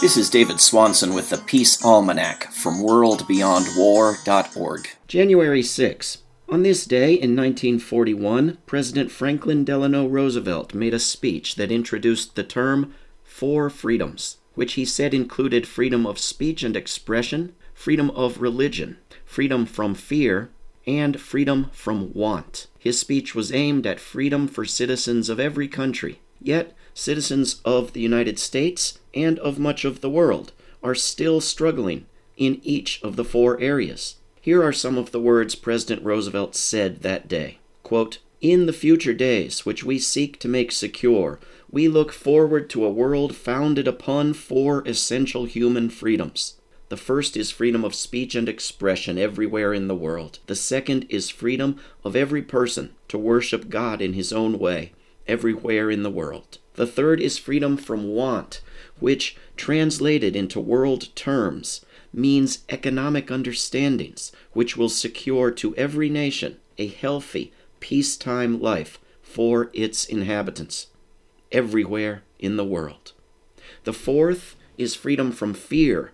This is David Swanson with the Peace Almanac from worldbeyondwar.org. January 6. On this day in 1941, President Franklin Delano Roosevelt made a speech that introduced the term Four Freedoms, which he said included freedom of speech and expression, freedom of religion, freedom from fear, and freedom from want. His speech was aimed at freedom for citizens of every country. Yet, citizens of the United States and of much of the world are still struggling in each of the four areas. Here are some of the words President Roosevelt said that day. Quote, in the future days, which we seek to make secure, we look forward to a world founded upon four essential human freedoms. The first is freedom of speech and expression everywhere in the world. The second is freedom of every person to worship God in his own way everywhere in the world. The third is freedom from want, which, translated into world terms, means economic understandings which will secure to every nation a healthy, peacetime life for its inhabitants everywhere in the world. The fourth is freedom from fear,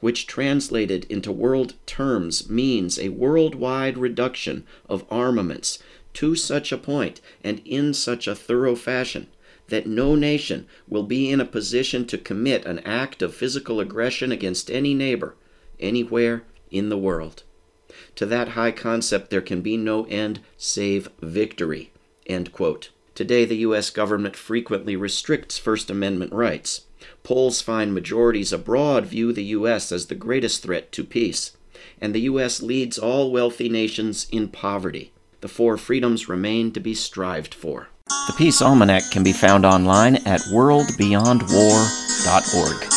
which translated into world terms means a worldwide reduction of armaments to such a point and in such a thorough fashion that no nation will be in a position to commit an act of physical aggression against any neighbor anywhere in the world. To that high concept there can be no end save victory. Today, the U.S. government frequently restricts First Amendment rights. Polls find majorities abroad view the U.S. as the greatest threat to peace, and the U.S. leads all wealthy nations in poverty. The four freedoms remain to be strived for. The Peace Almanac can be found online at worldbeyondwar.org.